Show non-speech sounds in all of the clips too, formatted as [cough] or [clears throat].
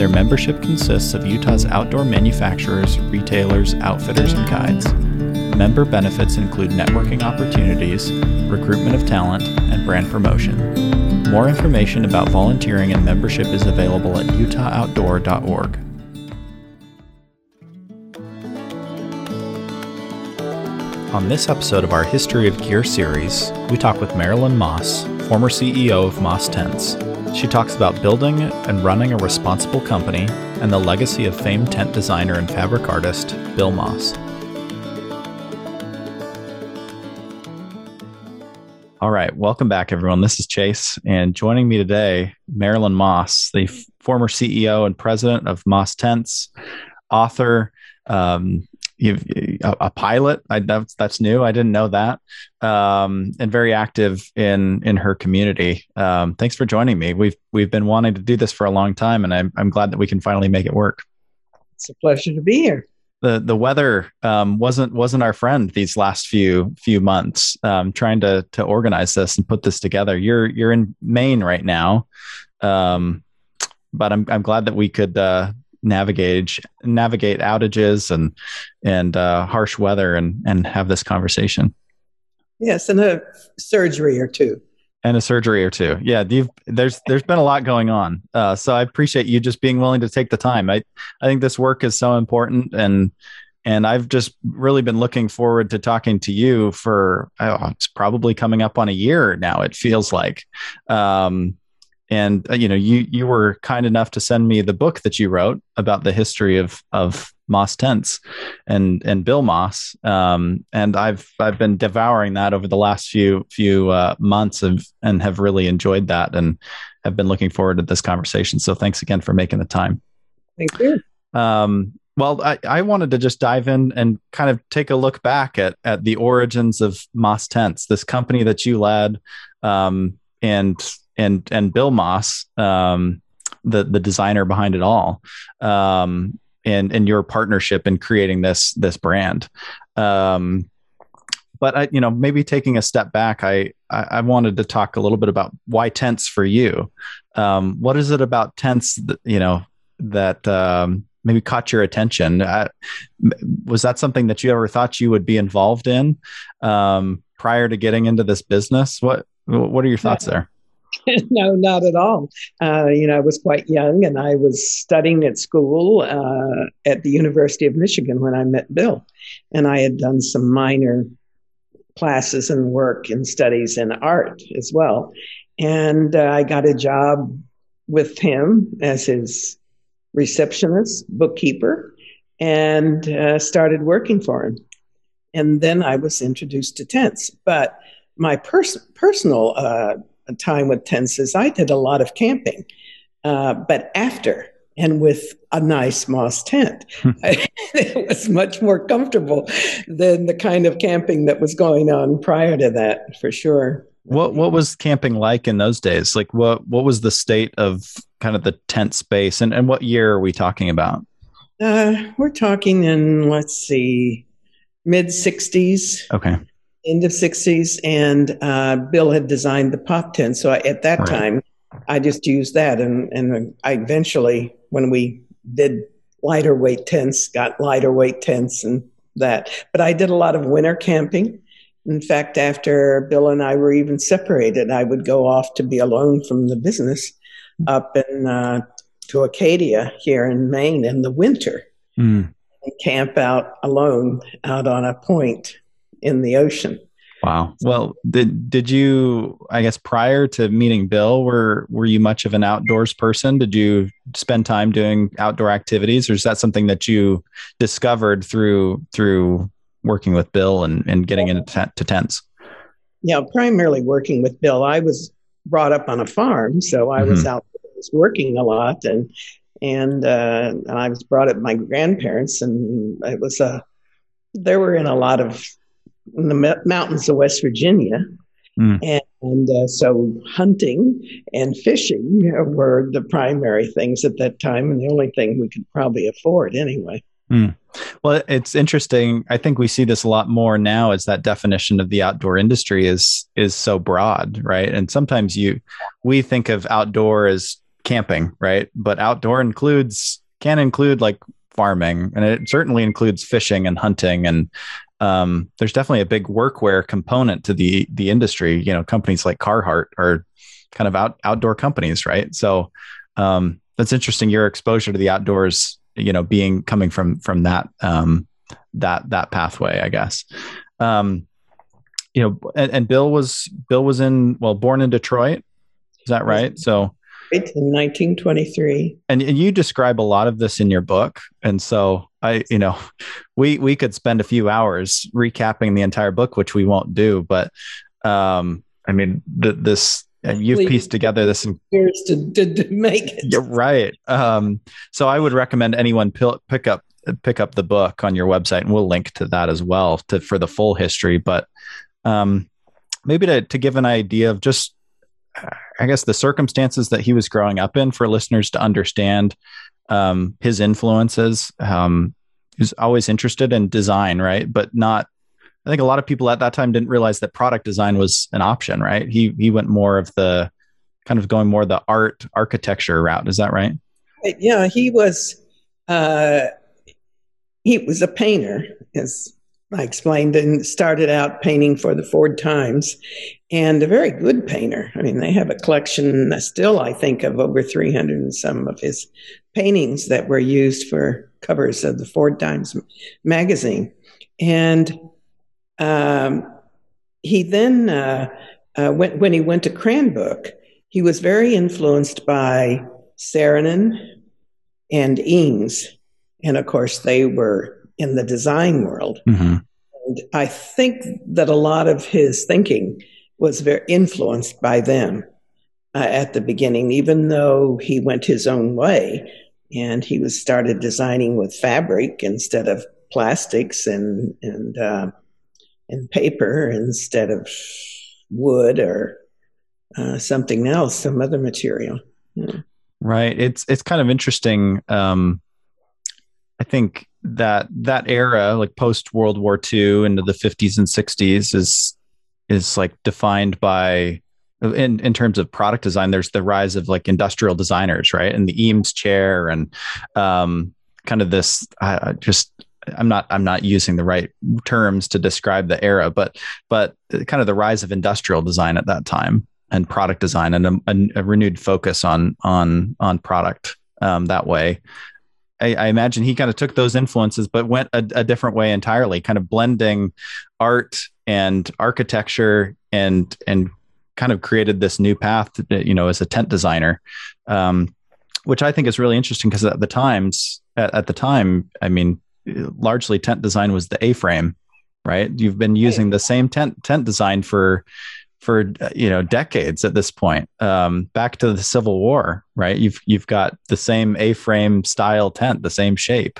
Their membership consists of Utah's outdoor manufacturers, retailers, outfitters, and guides. Member benefits include networking opportunities, recruitment of talent, and brand promotion. More information about volunteering and membership is available at utahoutdoor.org. On this episode of our History of Gear series, we talk with Marilyn Moss, former CEO of Moss Tents, she talks about building and running a responsible company and the legacy of famed tent designer and fabric artist Bill Moss. All right, welcome back, everyone. This is Chase, and joining me today, Marilyn Moss, the former CEO and president of Moss Tents, author, um, you've a, a pilot. I, that's that's new. I didn't know that. Um, and very active in in her community. Um, thanks for joining me. We've we've been wanting to do this for a long time, and I'm I'm glad that we can finally make it work. It's a pleasure to be here. The the weather um, wasn't wasn't our friend these last few few months. Um, trying to to organize this and put this together. You're you're in Maine right now, um, but I'm I'm glad that we could uh, navigate navigate outages and and uh, harsh weather and and have this conversation. Yes, and a surgery or two. And a surgery or two. Yeah, there's there's been a lot going on. Uh, so I appreciate you just being willing to take the time. I I think this work is so important and and I've just really been looking forward to talking to you for oh, it's probably coming up on a year now. It feels like, um, and uh, you know you you were kind enough to send me the book that you wrote about the history of of Moss tents and and Bill Moss. Um, and I've I've been devouring that over the last few few uh, months of and have really enjoyed that and have been looking forward to this conversation. So thanks again for making the time. Thank you. Um, well, I, I wanted to just dive in and kind of take a look back at at the origins of Moss Tents, this company that you led, um, and and and Bill Moss, um, the the designer behind it all, um, and and your partnership in creating this this brand. Um, but I, you know, maybe taking a step back, I, I, I wanted to talk a little bit about why tents for you. Um, what is it about tents that you know that um, maybe caught your attention? Uh, was that something that you ever thought you would be involved in um, prior to getting into this business? What What are your thoughts there? [laughs] no, not at all. Uh, you know, I was quite young and I was studying at school uh, at the University of Michigan when I met Bill. And I had done some minor classes and work and studies in art as well. And uh, I got a job with him as his receptionist, bookkeeper, and uh, started working for him. And then I was introduced to tents. But my pers- personal uh, time with tents I did a lot of camping, uh, but after and with a nice moss tent. [laughs] it was much more comfortable than the kind of camping that was going on prior to that, for sure. What what was camping like in those days? Like what what was the state of kind of the tent space and, and what year are we talking about? Uh, we're talking in let's see, mid sixties. Okay end of 60s and uh, bill had designed the pop tent so I, at that right. time i just used that and, and i eventually when we did lighter weight tents got lighter weight tents and that but i did a lot of winter camping in fact after bill and i were even separated i would go off to be alone from the business up in uh, to acadia here in maine in the winter mm. and camp out alone out on a point in the ocean. Wow. Well, did did you I guess prior to meeting Bill were were you much of an outdoors person? Did you spend time doing outdoor activities or is that something that you discovered through through working with Bill and and getting into t- to tents? Yeah, primarily working with Bill. I was brought up on a farm, so I mm-hmm. was out working a lot and and uh, and I was brought up by my grandparents, and it was a they were in a lot of in the mountains of West Virginia, mm. and, and uh, so hunting and fishing were the primary things at that time, and the only thing we could probably afford anyway. Mm. Well, it's interesting. I think we see this a lot more now as that definition of the outdoor industry is is so broad, right? And sometimes you we think of outdoor as camping, right? But outdoor includes can include like farming and it certainly includes fishing and hunting and um, there's definitely a big workwear component to the the industry. You know, companies like Carhartt are kind of out outdoor companies, right? So um, that's interesting. Your exposure to the outdoors, you know, being coming from from that um, that that pathway, I guess. Um, you know, and, and Bill was Bill was in well, born in Detroit. Is that right? So in 1923. And, and you describe a lot of this in your book. And so I, you know, we we could spend a few hours recapping the entire book, which we won't do. But um, I mean, the, this you've pieced together this years to, to, to, make it. Yeah, right. Um, so I would recommend anyone pick up pick up the book on your website, and we'll link to that as well to for the full history. But um, maybe to to give an idea of just I guess the circumstances that he was growing up in for listeners to understand um, his influences. Um, he was always interested in design, right? But not. I think a lot of people at that time didn't realize that product design was an option, right? He he went more of the kind of going more the art architecture route. Is that right? Yeah, he was. Uh, he was a painter, as I explained, and started out painting for the Ford Times, and a very good painter. I mean, they have a collection still, I think, of over 300 and some of his paintings that were used for covers of the Ford Times magazine. And um, he then, uh, uh, went, when he went to Cranbrook, he was very influenced by Saarinen and Eames. And of course, they were in the design world. Mm-hmm. And I think that a lot of his thinking was very influenced by them uh, at the beginning, even though he went his own way and he was started designing with fabric instead of plastics and and uh, and paper instead of wood or uh, something else, some other material. Yeah. Right. It's it's kind of interesting. Um, I think that that era, like post World War II into the 50s and 60s, is is like defined by in in terms of product design. There's the rise of like industrial designers, right? And the Eames chair and um, kind of this uh, just I'm not I'm not using the right terms to describe the era, but but kind of the rise of industrial design at that time and product design and a, a, a renewed focus on on on product um, that way. I, I, imagine he kind of took those influences, but went a, a, different way entirely, kind of blending art and architecture and and kind of created this new path, you know, as a tent designer, um, which I think is really interesting because at the times, at, at, the time, I mean, largely tent design was the A-frame, right? You've been using the same tent tent design for for you know decades at this point. Um, back to the civil war right? You've you've got the same a-frame style tent the same shape.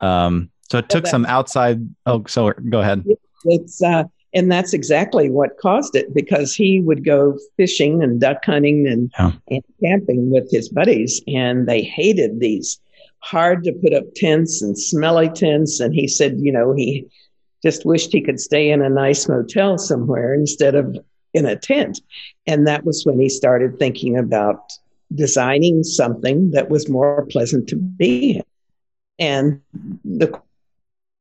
Um, so it took some outside oh so go ahead. It's uh, and that's exactly what caused it because he would go fishing and duck hunting and, yeah. and camping with his buddies and they hated these hard to put up tents and smelly tents and he said you know he just wished he could stay in a nice motel somewhere instead of in a tent. And that was when he started thinking about designing something that was more pleasant to be in. And the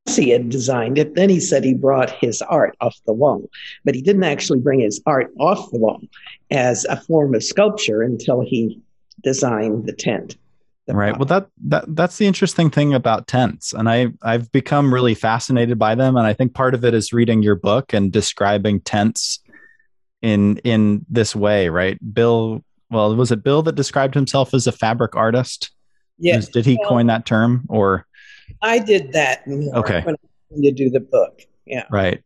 he had designed it. Then he said he brought his art off the wall, but he didn't actually bring his art off the wall as a form of sculpture until he designed the tent. Right. Well, that that that's the interesting thing about tents, and I I've become really fascinated by them, and I think part of it is reading your book and describing tents in in this way, right? Bill, well, was it Bill that described himself as a fabric artist? Yes. Did he well, coin that term or? I did that. okay. When I do the book. Yeah. Right.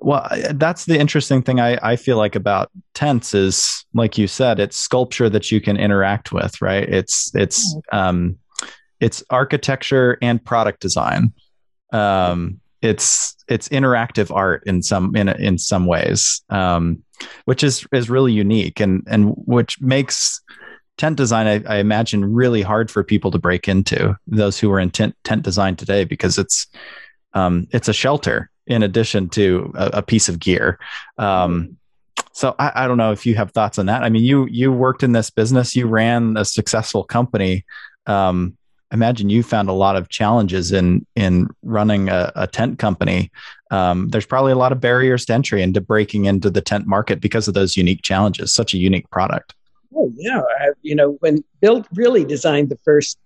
Well, that's the interesting thing I, I feel like about tents is, like you said, it's sculpture that you can interact with, right? It's it's mm-hmm. um, it's architecture and product design. Um, it's it's interactive art in some in in some ways, um, which is is really unique and and which makes tent design I, I, imagine really hard for people to break into those who are in tent tent design today because it's um, it's a shelter in addition to a, a piece of gear. Um, so I, I, don't know if you have thoughts on that. I mean, you you worked in this business, you ran a successful company. Um, imagine you found a lot of challenges in in running a, a tent company. Um, there's probably a lot of barriers to entry into breaking into the tent market because of those unique challenges. Such a unique product. Oh yeah, I, you know when Bill really designed the first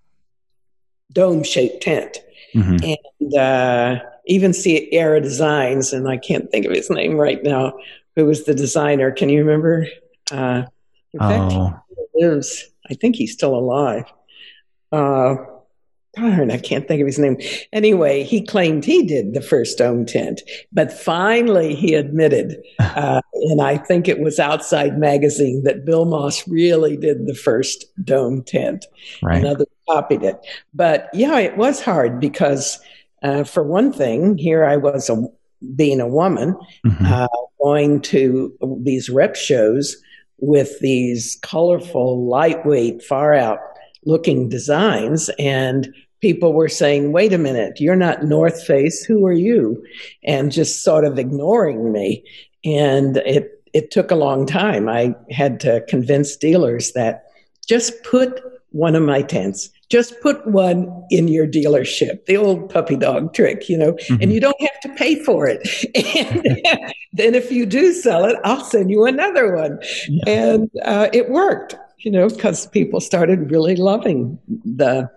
dome-shaped tent, mm-hmm. and uh, even Sierra Designs, and I can't think of his name right now, who was the designer. Can you remember? Uh, in fact, oh. he lives. I think he's still alive. Uh, darn, I can't think of his name. Anyway, he claimed he did the first dome tent, but finally he admitted, [laughs] uh, and I think it was Outside Magazine, that Bill Moss really did the first dome tent. Right. And others copied it. But yeah, it was hard because, uh, for one thing, here I was a, being a woman, mm-hmm. uh, going to these rep shows with these colorful, lightweight, far out looking designs and people were saying wait a minute you're not north face who are you? And just sort of ignoring me. And it it took a long time. I had to convince dealers that just put one of my tents just put one in your dealership the old puppy dog trick you know mm-hmm. and you don't have to pay for it. [laughs] And then if you do sell it i'll send you another one. Yeah. and uh, it worked you know, because people started really loving the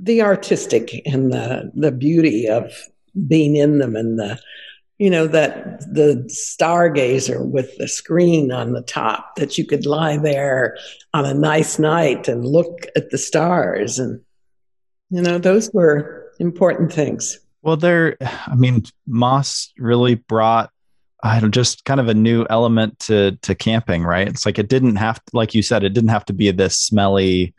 the artistic and the the beauty of being in them and the you know that the stargazer with the screen on the top that you could lie there on a nice night and look at the stars and you know those were important things. Well there i mean moss really brought I don't just kind of a new element to to camping, right? It's like it didn't have to, like you said, it didn't have to be this smelly,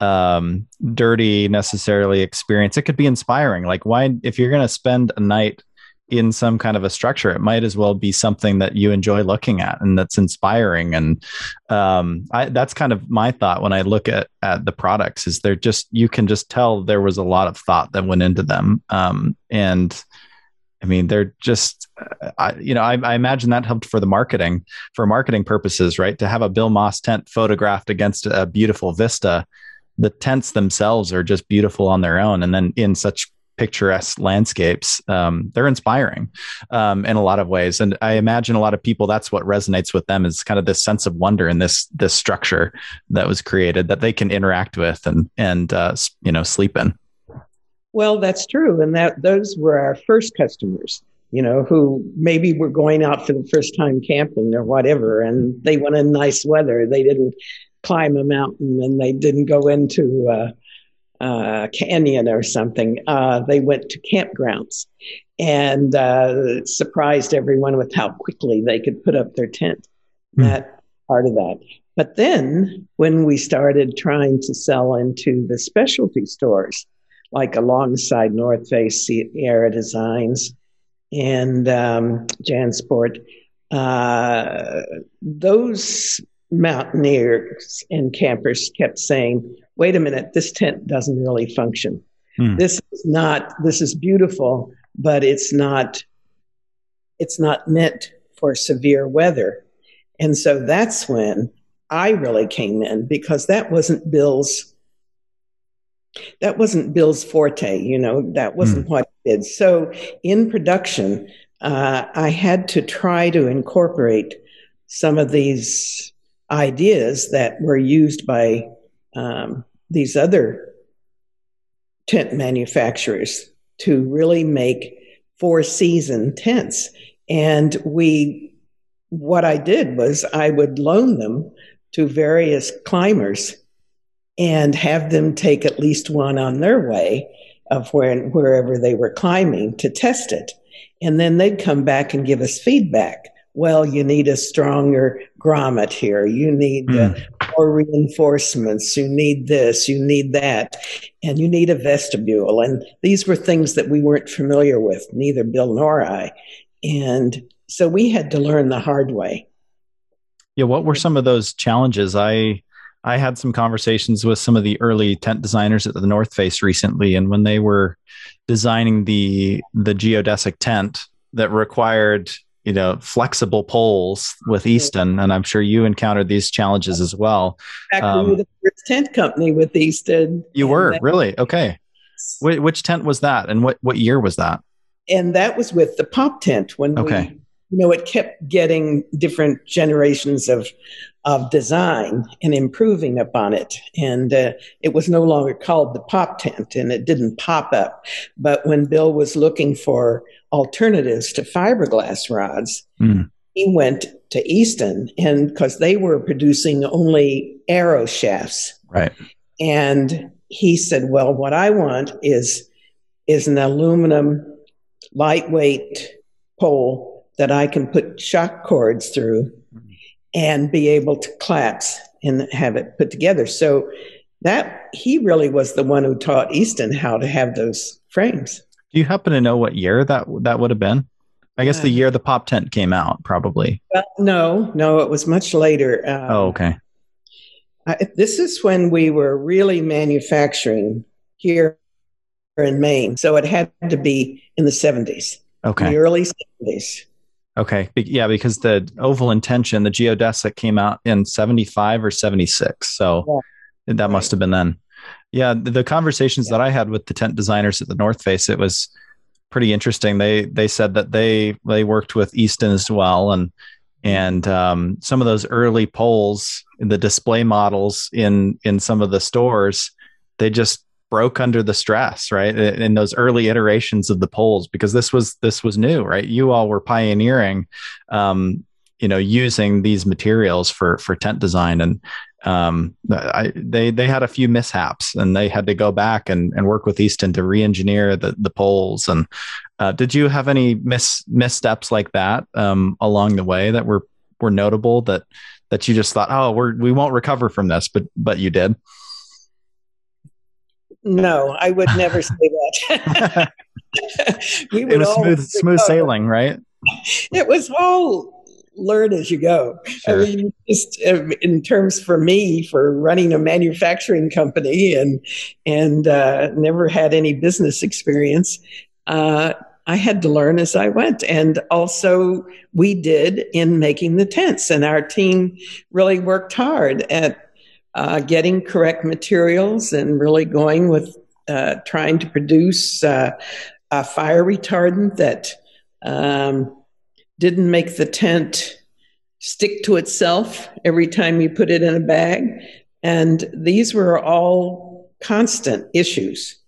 um, dirty necessarily experience. It could be inspiring. Like why if you're gonna spend a night in some kind of a structure, it might as well be something that you enjoy looking at and that's inspiring. And um, I, that's kind of my thought when I look at at the products is they're just you can just tell there was a lot of thought that went into them. Um, and I mean, they're just, I, you know, I, I, imagine that helped for the marketing, for marketing purposes, right? To have a Bill Moss tent photographed against a beautiful vista, the tents themselves are just beautiful on their own, and then in such picturesque landscapes, um, they're inspiring um, in a lot of ways. And I imagine a lot of people that's what resonates with them is kind of this sense of wonder in this this structure that was created that they can interact with and and uh, you know sleep in. Well, that's true. And that those were our first customers, you know, who maybe were going out for the first time camping or whatever, and they wanted nice weather. They didn't climb a mountain and they didn't go into a, a canyon or something. Uh, they went to campgrounds and uh, surprised everyone with how quickly they could put up their tent. Mm. That part of that. But then when we started trying to sell into the specialty stores, like alongside North Face Sierra Designs and um, Jansport. Uh, those mountaineers and campers kept saying, wait a minute, this tent doesn't really function. Hmm. This is not, this is beautiful, but it's not, it's not meant for severe weather. And so that's when I really came in because that wasn't Bill's that wasn't Bill's forte, you know, that wasn't mm. what he did. So in production, uh, I had to try to incorporate some of these ideas that were used by um, these other tent manufacturers to really make four season tents. And we, what I did was I would loan them to various climbers and have them take at least one on their way of where, wherever they were climbing to test it. And then they'd come back and give us feedback. Well, you need a stronger grommet here. You need mm. to more reinforcements. You need this, you need that, and you need a vestibule. And these were things that we weren't familiar with, neither Bill nor I. And so we had to learn the hard way. Yeah, what were some of those challenges? I I had some conversations with some of the early tent designers at the North Face recently, and when they were designing the the geodesic tent that required you know flexible poles with Easton, and I'm sure you encountered these challenges as well. Fact, um, we were the first tent company with Easton. You were really okay. Wh- which tent was that, and what what year was that? And that was with the pop tent when okay. we you know, it kept getting different generations of of design and improving upon it. And uh, it was no longer called the pop tent and it didn't pop up. But when Bill was looking for alternatives to fiberglass rods, mm. he went to Easton and because they were producing only arrow shafts. Right. And he said, Well, what I want is is an aluminum lightweight pole that I can put shock cords through and be able to collapse and have it put together. So that he really was the one who taught Easton how to have those frames. Do you happen to know what year that that would have been? I guess uh, the year the pop tent came out, probably. Well, no, no, it was much later. Um, oh, okay. I, this is when we were really manufacturing here in Maine, so it had to be in the seventies. Okay, the early seventies. Okay. Yeah, because the oval intention, the geodesic came out in 75 or 76. So yeah. that must have been then. Yeah. The, the conversations yeah. that I had with the tent designers at the North Face, it was pretty interesting. They they said that they they worked with Easton as well. And and um, some of those early poles, in the display models in in some of the stores, they just broke under the stress right in those early iterations of the poles because this was this was new right? You all were pioneering um, you know using these materials for for tent design and um, I, they they had a few mishaps and they had to go back and, and work with Easton to re-engineer the the poles and uh, did you have any mis missteps like that um, along the way that were were notable that that you just thought oh we're we won't recover from this but but you did no, I would never [laughs] say that. [laughs] we it was smooth, smooth sailing, right? It was all learn as you go. Sure. I mean, just uh, in terms for me for running a manufacturing company and and uh, never had any business experience. Uh, I had to learn as I went. And also, we did in making the tents, and our team really worked hard at uh, getting correct materials and really going with uh, trying to produce uh, a fire retardant that um, didn't make the tent stick to itself every time you put it in a bag. And these were all constant issues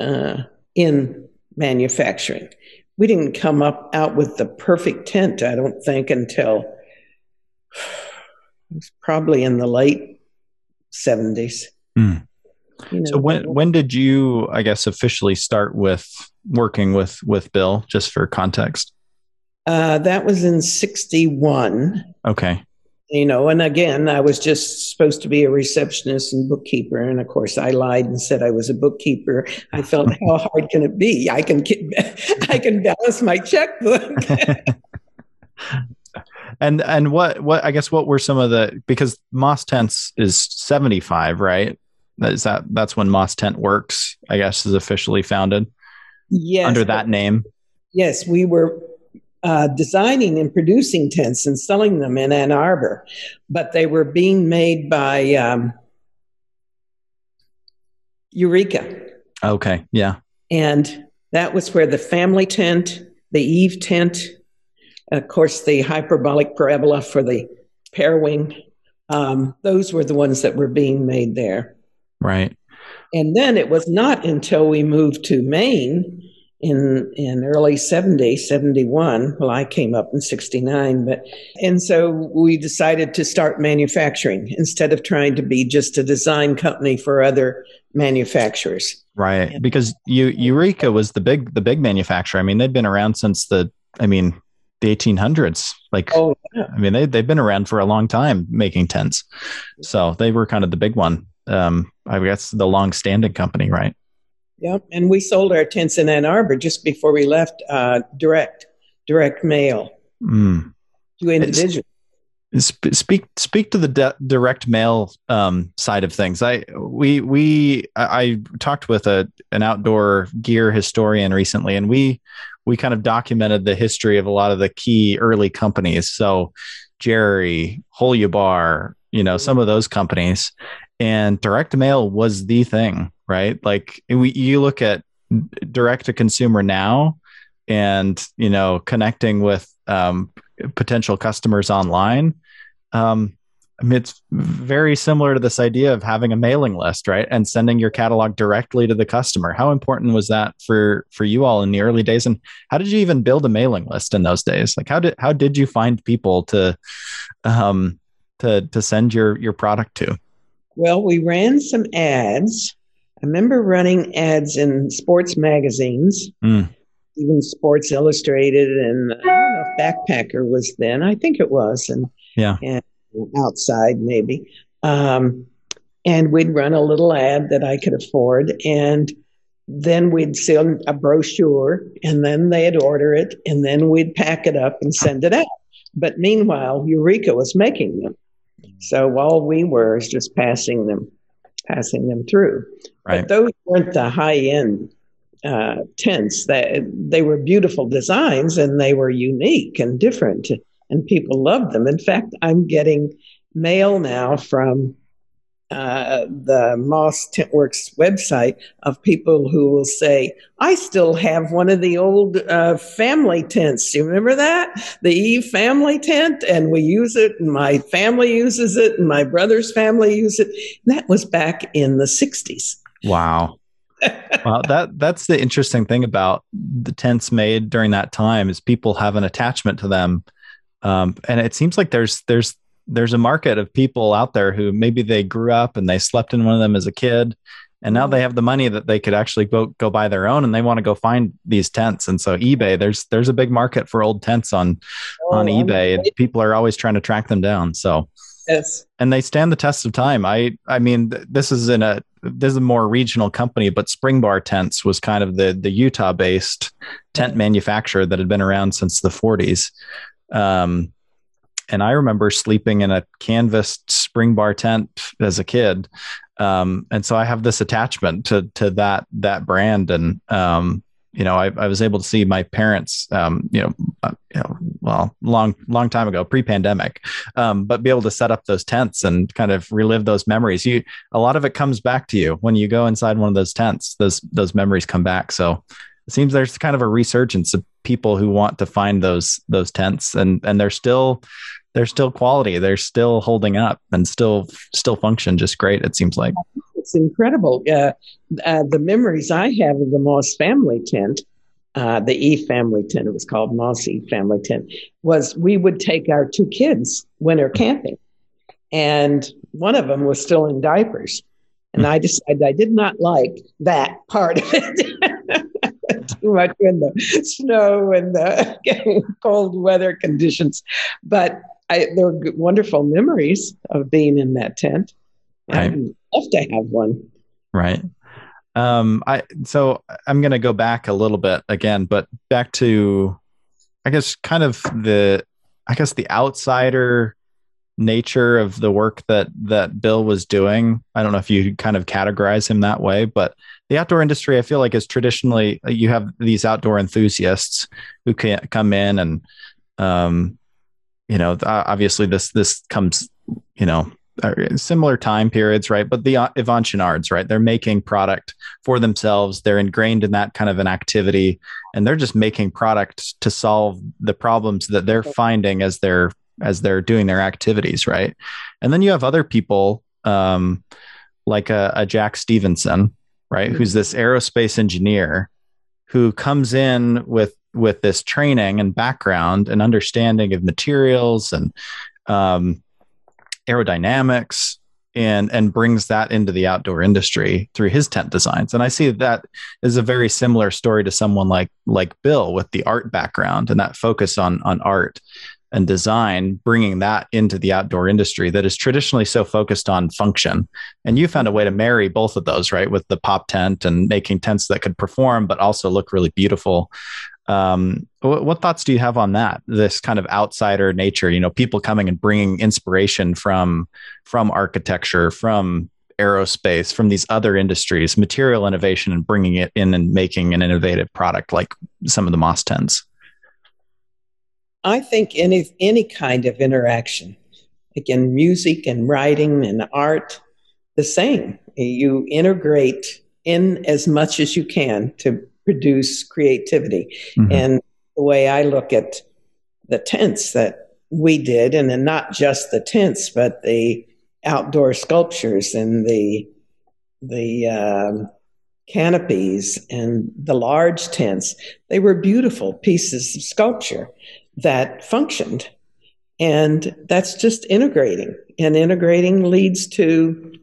uh, in manufacturing. We didn't come up out with the perfect tent, I don't think, until probably in the late 70s. Mm. You know, so when when did you, I guess, officially start with working with with Bill? Just for context, uh, that was in '61. Okay. You know, and again, I was just supposed to be a receptionist and bookkeeper, and of course, I lied and said I was a bookkeeper. I felt, [laughs] how hard can it be? I can [laughs] I can balance my checkbook. [laughs] And and what what I guess what were some of the because Moss Tents is 75, right? Is that that's when Moss Tent Works, I guess, is officially founded? Yes. Under that name. Yes, we were uh, designing and producing tents and selling them in Ann Arbor, but they were being made by um, Eureka. Okay, yeah. And that was where the family tent, the Eve tent, of course, the hyperbolic parabola for the Parawing, um, those were the ones that were being made there. Right. And then it was not until we moved to Maine in in early 70 71 well i came up in 69 but and so we decided to start manufacturing instead of trying to be just a design company for other manufacturers right because you eureka was the big the big manufacturer i mean they'd been around since the i mean the 1800s. Like, oh, yeah. I mean, they they've been around for a long time making tents, so they were kind of the big one. Um, I guess the long-standing company, right? Yep, and we sold our tents in Ann Arbor just before we left. Uh, direct, direct mail mm. to individuals. Speak speak to the de- direct mail um, side of things. I we we I, I talked with a an outdoor gear historian recently, and we we kind of documented the history of a lot of the key early companies. So Gerry, Holubar, you know, some of those companies. And direct mail was the thing, right? Like we, you look at direct to consumer now and, you know, connecting with um, potential customers online. Um, I mean, it's very similar to this idea of having a mailing list, right? And sending your catalog directly to the customer. How important was that for for you all in the early days? And how did you even build a mailing list in those days? Like how did how did you find people to um to to send your your product to? Well, we ran some ads. I remember running ads in sports magazines. Mm. Even Sports Illustrated and I don't know if Backpacker was then. I think it was. And yeah. And outside maybe. Um, and we'd run a little ad that I could afford. And then we'd sell a brochure and then they'd order it and then we'd pack it up and send it out. But meanwhile, Eureka was making them. So all we were is just passing them, passing them through. Right. But those weren't the high end uh, tents. That they were beautiful designs and they were unique and different and people loved them. In fact, I'm getting mail now from uh, the Moss Tentworks website of people who will say, I still have one of the old uh, family tents. You remember that? The Eve family tent, and we use it, and my family uses it, and my brother's family uses it. And that was back in the 60s. Wow. Well, that that's the interesting thing about the tents made during that time is people have an attachment to them. Um, and it seems like there's there's there's a market of people out there who maybe they grew up and they slept in one of them as a kid and now they have the money that they could actually go go buy their own and they want to go find these tents. And so ebay there's there's a big market for old tents on oh, on ebay and people are always trying to track them down so. Yes. And they stand the test of time. I i mean this is in a this is a more regional company but Springbar tents was kind of the the utah based tent manufacturer that had been around since the 40s um, and I remember sleeping in a canvas Springbar tent as a kid. Um, and so I have this attachment to to that that brand, and um, you know, I, I, was able to see my parents, um, you know, uh, you know, well, long long time ago, pre-pandemic, um, but be able to set up those tents and kind of relive those memories. You, a lot of it comes back to you when you go inside one of those tents. Those those memories come back. So it seems there's kind of a resurgence of people who want to find those those tents and and they're still they're still quality they're still holding up and still still function just great it seems like it's incredible uh, uh, the memories i have of the moss family tent uh, the E family tent, it was called Moss E family tent, was we would take our two kids winter camping. And one of them was still in diapers. And I decided I did not like that part of it. [laughs] too much in the snow and the [laughs] cold weather conditions. But I, there were wonderful memories of being in that tent. Right. I'd love to have one. Right. Um, I so I'm going to go back a little bit again, but back to, I guess, kind of the, I guess the outsider nature of the work that that Bill was doing. I don't know if you kind of categorize him that way, but the outdoor industry, I feel like, is traditionally you have these outdoor enthusiasts who can come in and, um, you know, obviously this this comes, you know, similar time periods, right? But the uh, Yvon right? They're making product for themselves. They're ingrained in that kind of an activity, and they're just making product to solve the problems that they're finding as they're as they're doing their activities, right? And then you have other people um, like a, a Jack Stevenson, right? Mm-hmm. Who's this aerospace engineer who comes in with with this training and background and understanding of materials and um, aerodynamics and and brings that into the outdoor industry through his tent designs. And i see that is a very similar story to someone like like bill with the art background and that focus on on art and design bringing that into the outdoor industry that is traditionally so focused on function. And you found a way to marry both of those right with the pop tent and making tents that could perform but also look really beautiful um, what, what, thoughts do you have on that? This kind of outsider nature, you know, people coming and bringing inspiration from from architecture, from aerospace, from these other industries, material innovation, and bringing it in and making an innovative product like some of the Moss tents. I think any any kind of interaction, again, music and writing and art, the same. You integrate in as much as you can to produce creativity. Mm-hmm. And the way I look at the tents that we did, and then not just the tents, but the outdoor sculptures and the the um, canopies and the large tents, they were beautiful pieces of sculpture that functioned. And that's just integrating. And integrating leads to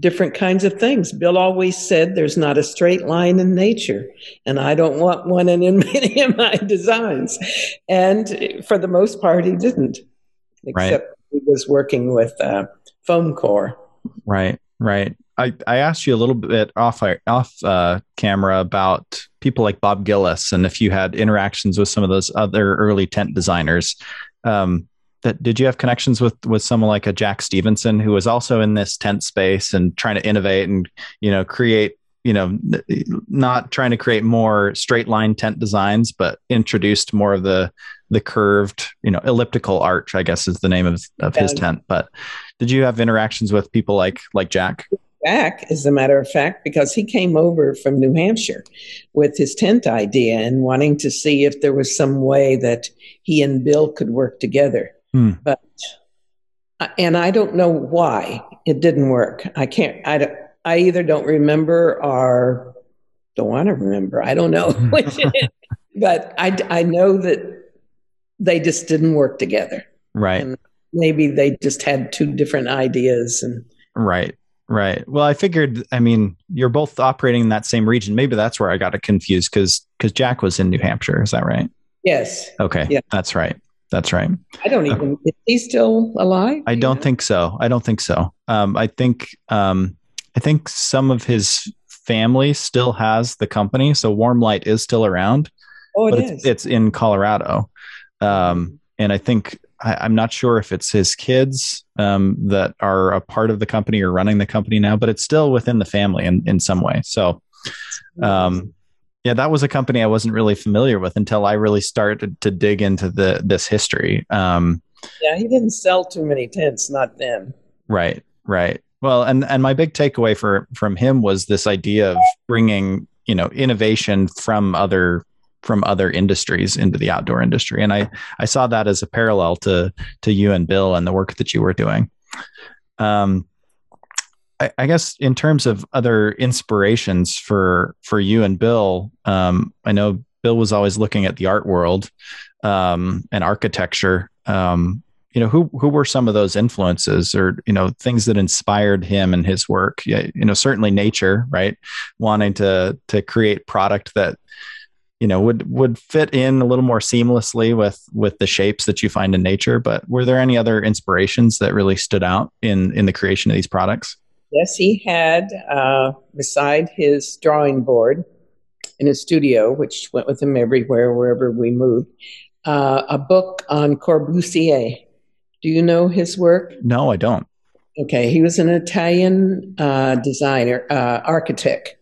different kinds of things. Bill always said there's not a straight line in nature, and I don't want one in [laughs] many of my designs. And for the most part, he didn't, except right. he was working with uh, foam core. Right, right. I, I asked you a little bit off off uh, camera about people like Bob Gillis and if you had interactions with some of those other early tent designers. Um, that did you have connections with with someone like a Jack Stevenson who was also in this tent space and trying to innovate and you know create you know not trying to create more straight line tent designs but introduced more of the the curved you know elliptical arch i guess is the name of, of his tent. But did you have interactions with people like like jack? Jack, as a matter of fact, because he came over from New Hampshire with his tent idea and wanting to see if there was some way that he and Bill could work together. Mm. But and I don't know why it didn't work. I can't. I don't. I either don't remember or don't want to remember. I don't know [laughs] which. but I I know that they just didn't work together. Right. And maybe they just had two different ideas and. Right. Right. Well, I figured. I mean, you're both operating in that same region. Maybe that's where I got it confused because because Jack was in New Hampshire. Is that right? Yes. Okay. Yeah. That's right. That's right. I don't even. Uh, is he still alive? I don't know? think so. I don't think so. Um, I think um, I think some of his family still has the company, so Warmlite is still around. Oh, it but is. It's, it's in Colorado, um, and I think I, am not sure if it's his kids um, that are a part of the company or running the company now, but it's still within the family in in some way. So. Um, yeah, that was a company I wasn't really familiar with until I really started to dig into the this history. Um, yeah, he didn't sell too many tents, not then. Right, right. Well, and and my big takeaway for from him was this idea of bringing you know innovation from other from other industries into the outdoor industry, and I I saw that as a parallel to to you and Bill and the work that you were doing. Um, I, I, guess in terms of other inspirations for for you and Bill, um, I know Bill was always looking at the art world um, and architecture. Um, you know, who who were some of those influences, or you know, things that inspired him and his work? You know, certainly nature, right? Wanting to to create product that you know would would fit in a little more seamlessly with with the shapes that you find in nature but were there any other inspirations that really stood out in in the creation of these products Yes, he had uh, beside his drawing board in his studio, which went with him everywhere, wherever we moved, uh, a book on Corbusier. Do you know his work? No, I don't. Okay, he was an Italian uh, designer, uh, architect,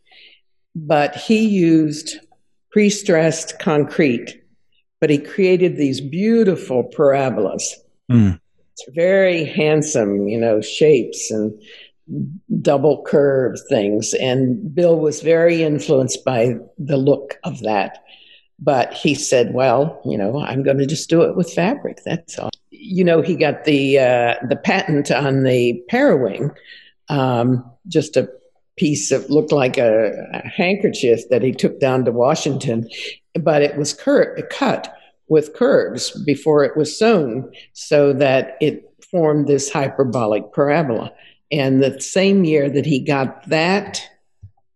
but he used pre stressed concrete, but he created these beautiful parabolas. Mm. Very handsome, you know, shapes and double curve things. And Bill was very influenced by the look of that. But he said, well, you know, I'm going to just do it with fabric. That's all. You know, he got the uh, the patent on the Parawing, um, just a piece of looked like a, a, handkerchief that he took down to Washington, but it was cur- cut with curves before it was sewn, so that it formed this hyperbolic parabola And the same year that he got that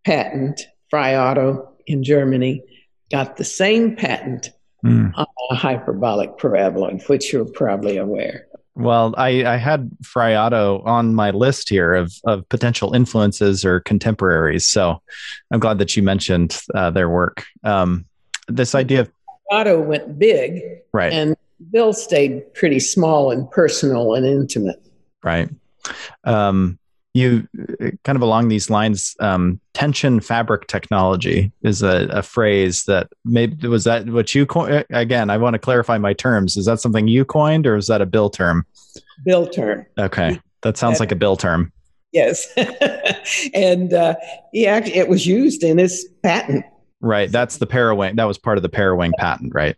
patent, Frei Otto in Germany got the same patent mm. on a hyperbolic paraboloid, which you're probably aware. Well, I, I had Frei Otto on my list here of, of potential influences or contemporaries. So I'm glad that you mentioned uh, their work. Um, this idea of Otto went big, right? And Bill stayed pretty small and personal and intimate, right? Um, you kind of along these lines um, tension fabric technology is a, a, phrase that maybe was that what you coined again i want to clarify my terms. Is that something you coined or is that a bill term? Bill term. Okay. That sounds like a bill term. Yes. [laughs] And uh, yeah it was used in his patent. Right. That's the parawing that was part of the parawing patent right?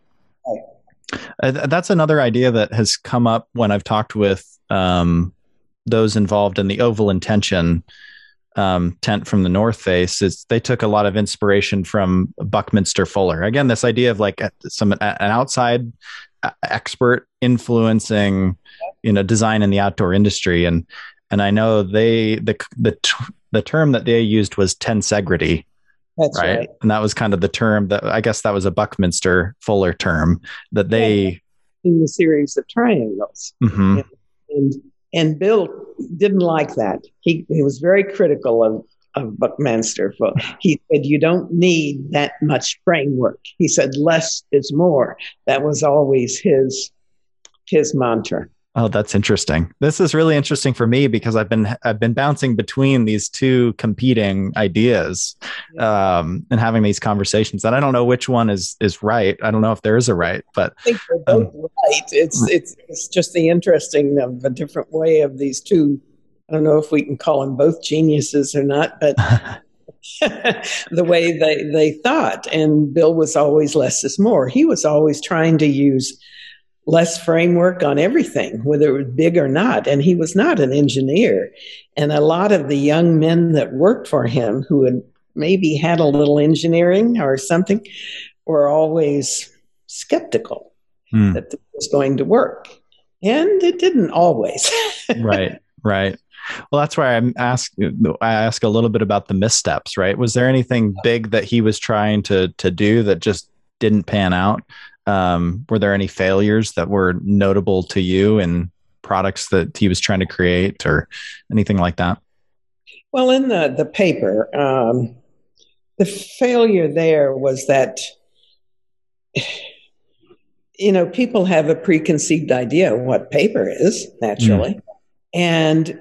Uh, that's another idea that has come up when I've talked with um, those involved in the oval intention um, tent from the North Face is they took a lot of inspiration from Buckminster Fuller. Again, this idea of like some an outside uh, expert influencing, you know, design in the outdoor industry, and and I know they the the the term that they used was tensegrity. That's right? right. And that was kind of the term that I guess that was a Buckminster Fuller term that they in the series of triangles. Mm-hmm. And and Bill didn't like that. He, he was very critical of, of Buckminster. He said, You don't need that much framework. He said, Less is more. That was always his, his mantra. Oh, that's interesting. This is really interesting for me because I've been I've been bouncing between these two competing ideas, um, and having these conversations. And I don't know which one is is right. I don't know if there is a right, but I think they're both um, right. It's it's it's just the interesting of a different way of these two. I don't know if we can call them both geniuses or not, but [laughs] [laughs] the way they they thought. And Bill was always less is more. He was always trying to use less framework on everything, whether it was big or not. And he was not an engineer. And a lot of the young men that worked for him who had maybe had a little engineering or something were always skeptical mm. that this was going to work. And it didn't always. [laughs] right, right. Well, that's why I'm ask I ask a little bit about the missteps, right? Was there anything big that he was trying to to do that just didn't pan out? Um, were there any failures that were notable to you in products that he was trying to create or anything like that? Well, in the, the paper, um, the failure there was that, you know, people have a preconceived idea of what paper is, naturally. Mm. And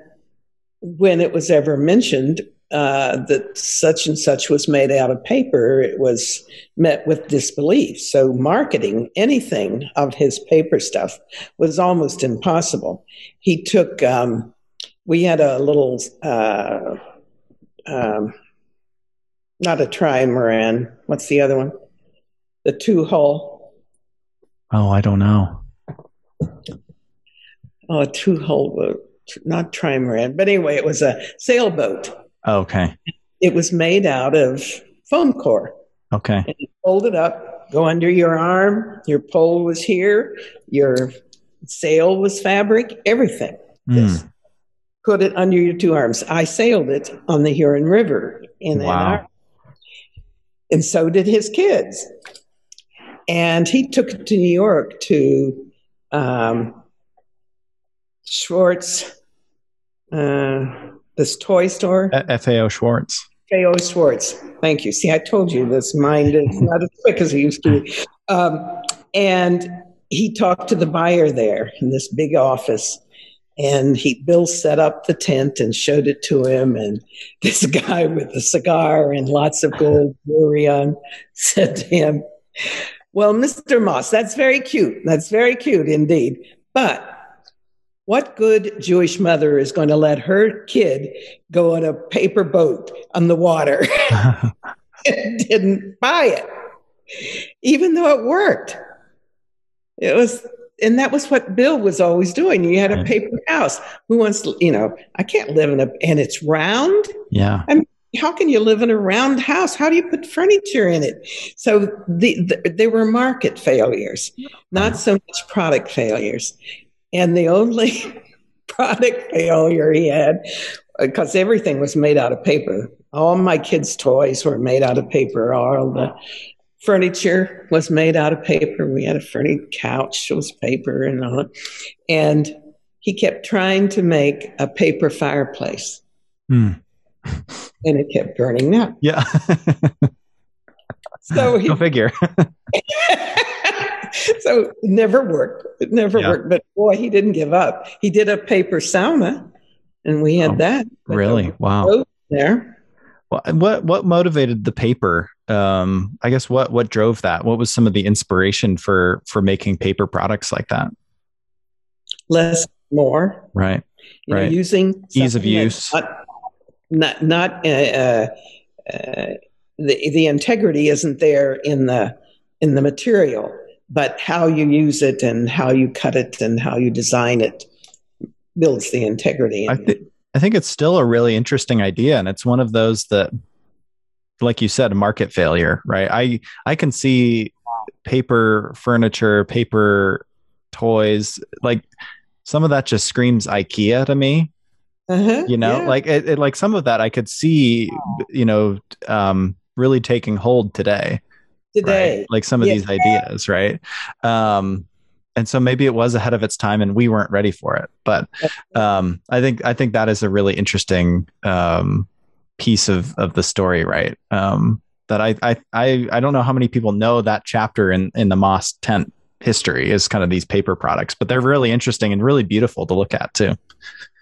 when it was ever mentioned, uh, that such and such was made out of paper, it was met with disbelief. So, marketing anything of his paper stuff was almost impossible. He took, um, we had a little, uh, um, not a trimaran, what's the other one? The two hull. Oh, I don't know. Oh, a two hull, not trimaran, but anyway, it was a sailboat okay. It was made out of foam core. Okay. And you fold it up, go under your arm. Your pole was here. Your sail was fabric. Everything. Mm. Put it under your two arms. I sailed it on the Huron River in wow. Arbor. And so did his kids. And he took it to New York to um, Schwarz. Uh, this toy store? FAO Schwarz. FAO Schwarz. Thank you. See, I told you this mind is not as quick as it used to be. Um, and he talked to the buyer there in this big office. And he Bill set up the tent and showed it to him. And [laughs] this guy with a cigar and lots of gold jewelry on said to him, Well, Mr. Moss, that's very cute. That's very cute indeed. But what good Jewish mother is going to let her kid go on a paper boat on the water [laughs] and didn't buy it, even though it worked? It was, and that was what Bill was always doing. You had a paper house. Who wants to, you know, I can't live in a, and it's round. Yeah. I mean, how can you live in a round house? How do you put furniture in it? So the, the, they were market failures, not so much product failures. And the only [laughs] product failure he had because everything was made out of paper. All my kids' toys were made out of paper. All the furniture was made out of paper. We had a furniture couch it was paper and all. And he kept trying to make a paper fireplace. Hmm. [laughs] And it kept burning up. Yeah. [laughs] So he, Go figure. [laughs] so it never worked. It never Yeah. worked. But boy, he didn't give up. He did a paper sauna, and we had Oh, that. Really? Wow. There. Well, what what motivated the paper? Um, I guess what what drove that? What was some of the inspiration for for making paper products like that? Less, more. Right. You know, Right. using Ease of use. Not not, not uh, uh, uh, the the integrity isn't there in the in the material, but how you use it and how you cut it and how you design it builds the integrity. I think I think it's still a really interesting idea, and it's one of those that, like you said, market failure, right? I I can see paper furniture, paper toys, like some of that just screams IKEA to me. uh-huh, You know, yeah. like it, it, like some of that I could see, you know, um, really taking hold today. Today. right? like some of Yeah. these ideas right um and so maybe it was ahead of its time and we weren't ready for it but um i think i think that is a really interesting um piece of of the story right um that i i i, I don't know how many people know that chapter in in the moss tent history is kind of these paper products but they're really interesting and really beautiful to look at too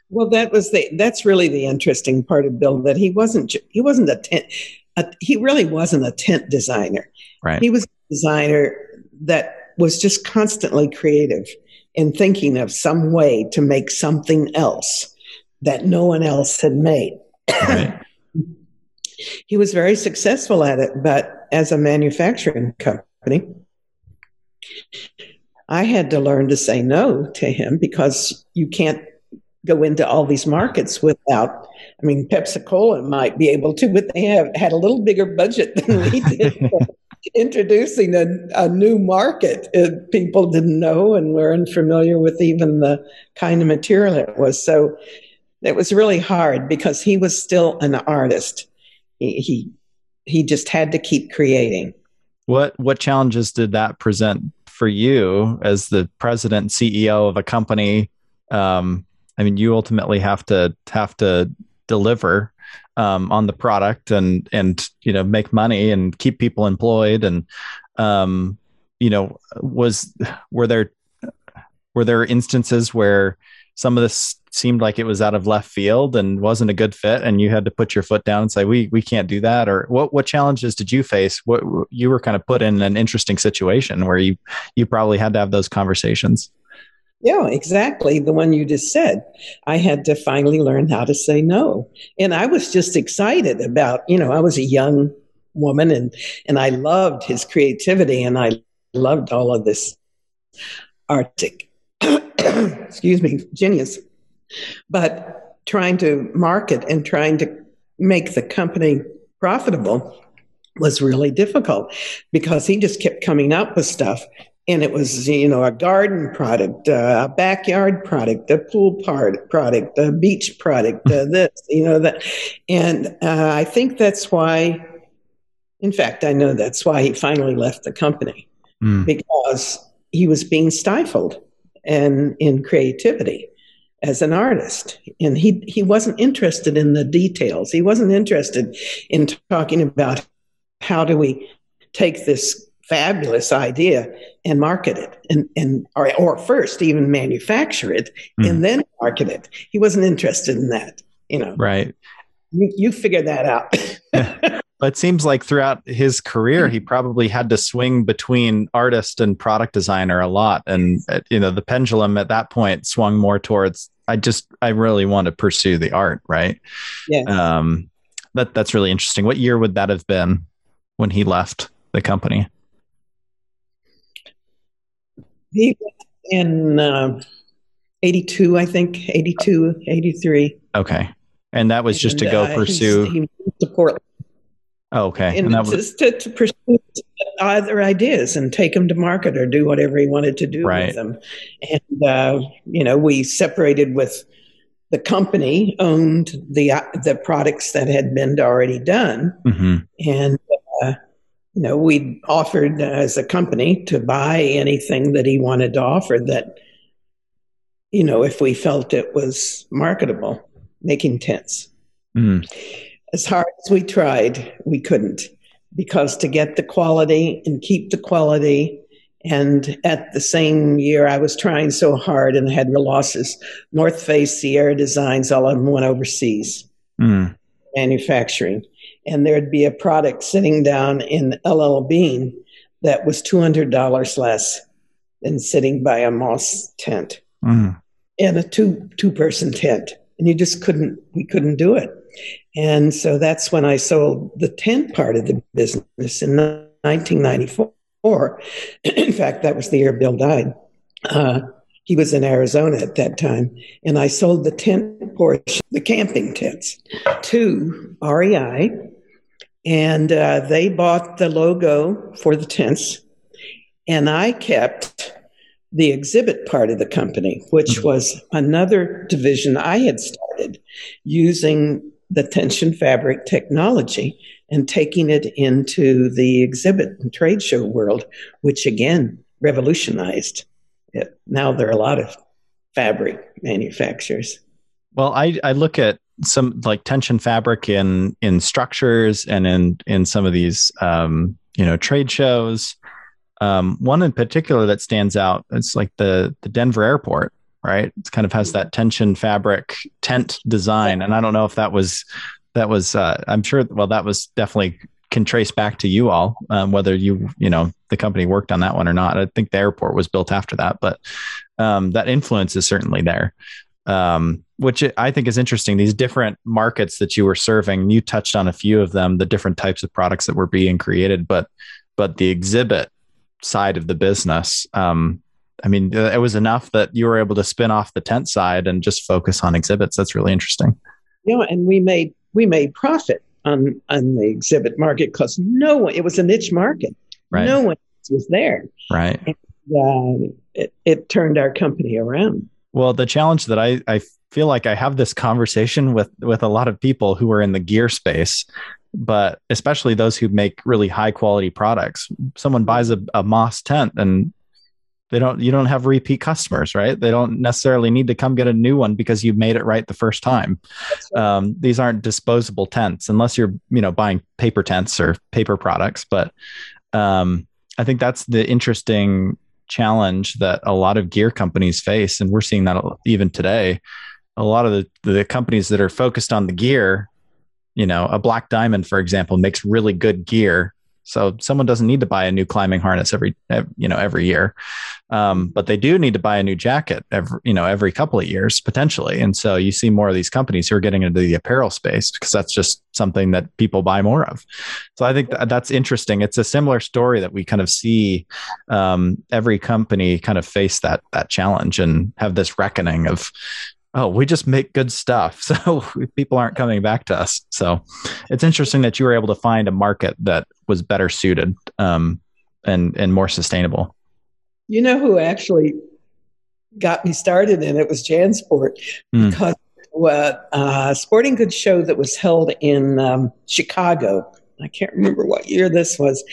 Well, that was the that's really the interesting part of Bill that he wasn't he wasn't a tent a, he really wasn't a tent designer. Right He was a designer that was just constantly creative in thinking of some way to make something else that no one else had made. right [clears throat] he was very successful at it, but as a manufacturing company, I had to learn to say no to him because you can't go into all these markets without. I mean, Pepsi Cola might be able to, but they have had a little bigger budget than we [laughs] did. Introducing a, a new market, uh, people didn't know and were unfamiliar with even the kind of material it was. So it was really hard because he was still an artist. He he, he just had to keep creating. What what challenges did that present for you as the president CEO of a company? Um, I mean, you ultimately have to have to deliver um, on the product and and you know make money and keep people employed. And um, you know was were there were there instances where some of this seemed like it was out of left field and wasn't a good fit and you had to put your foot down and say we we can't do that or what what challenges did you face? What you were kind of put in an interesting situation where you you probably had to have those conversations Yeah, exactly. The one you just said. I had to finally learn how to say no. And I was just excited about, you know, I was a young woman and and I loved his creativity and I loved all of this artistic [clears throat] excuse me, genius. But trying to market and trying to make the company profitable was really difficult because he just kept coming up with stuff and it was you know a garden product uh, a backyard product a pool part product a beach product uh, [laughs] this you know that and uh, i think that's why in fact i know that's why he finally left the company. Mm, because he was being stifled and in creativity as an artist. And he he wasn't interested in the details. He wasn't interested in talking about how do we take this fabulous idea and market it and and or, or first even manufacture it Mm. and then market it. He wasn't interested in that you know. Right. You, you figure that out. [laughs] But it seems like throughout his career he probably had to swing between artist and product designer a lot. And uh, you know the pendulum at that point swung more towards i just i really want to pursue the art right? Yeah. Um that that's really interesting. What year would that have been when he left the company he was in uh, 82 i think 82 83 okay and that was just to go uh, pursue he to Portland oh, okay and and that was to, to pursue other ideas and take them to market or do whatever he wanted to do Right. with them. And uh, you know, we separated with the company owned the uh, the products that had been already done, mm-hmm. and uh, you know we offered uh, as a company to buy anything that he wanted to offer that you know if we felt it was marketable, making tents. Mm. As hard as we tried, we couldn't because to get the quality and keep the quality and at the same year, I was trying so hard and had the losses. North Face, Sierra Designs, all of them went overseas mm. manufacturing. And there'd be a product sitting down in LL Bean that was $200 less than sitting by a moss tent mm. and a two two person tent. And you just couldn't, we couldn't do it. And so that's when I sold the tent part of the business in 1994 [clears throat] in fact, that was the year Bill died. Uh, he was in Arizona at that time, and I sold the tent portion, the camping tents, to REI, and uh, they bought the logo for the tents, and I kept the exhibit part of the company, which mm-hmm. was another division I had started using the tension fabric technology and taking it into the exhibit and trade show world, which again revolutionized it. Now there are a lot of fabric manufacturers. Well, I, I look at some like tension fabric in in structures and in in some of these um, you know trade shows. Um, one in particular that stands out it's like the the Denver airport, right? It kind of has that tension fabric tent design, and I don't know if that was that was uh, i'm sure well that was definitely can trace back to you all um, whether you you know the company worked on that one or not i think the airport was built after that but um, that influence is certainly there um, which i think is interesting these different markets that you were serving you touched on a few of them the different types of products that were being created but but the exhibit side of the business um, I mean, it was enough that you were able to spin off the tent side and just focus on exhibits. That's really interesting. Yeah, and we made we made profit on on the exhibit market because no one it was a niche market. Right. No one was there. Right. And, uh, it, it turned our company around. Well, the challenge that I, I feel like I have this conversation with with a lot of people who are in the gear space, but especially those who make really high quality products. Someone buys a, a Moss tent and they don't you don't have repeat customers right they don't necessarily need to come get a new one because you made it right the first time right. um, these aren't disposable tents unless you're you know buying paper tents or paper products but um, i think that's the interesting challenge that a lot of gear companies face and we're seeing that even today a lot of the, the companies that are focused on the gear you know a black diamond for example makes really good gear so someone doesn't need to buy a new climbing harness every, you know, every year, um, but they do need to buy a new jacket every, you know, every couple of years potentially. And so you see more of these companies who are getting into the apparel space because that's just something that people buy more of. So I think that that's interesting. It's a similar story that we kind of see um, every company kind of face that that challenge and have this reckoning of oh, we just make good stuff. [laughs] So people aren't coming back to us. So it's interesting that you were able to find a market that was better suited um, and and more sustainable. You know who actually got me started in it was JanSport mm. because what uh, sporting goods show that was held in um, Chicago. I can't remember what year this was,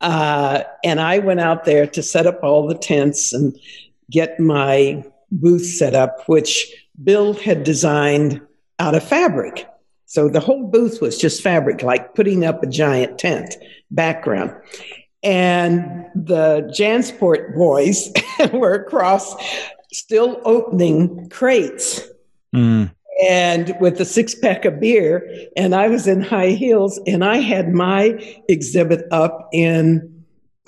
uh, and I went out there to set up all the tents and get my booth set up, which Bill had designed out of fabric. So the whole booth was just fabric, like putting up a giant tent background. And the JanSport boys [laughs] were across, still opening crates. Mm. And with a six pack of beer, and I was in high heels, and I had my exhibit up in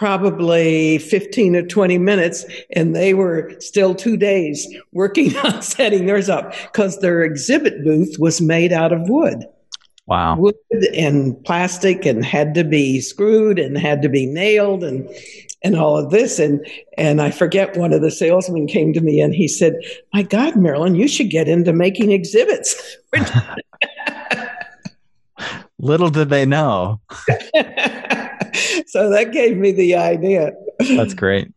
probably 15 or 20 minutes and they were still two days working [laughs] on setting theirs up because their exhibit booth was made out of wood. Wow. Wood and plastic and had to be screwed and had to be nailed and and all of this and and i forget one of the salesmen came to me and he said my god marilyn you should get into making exhibits. [laughs] [laughs] Little did they know [laughs] so that gave me the idea. That's great.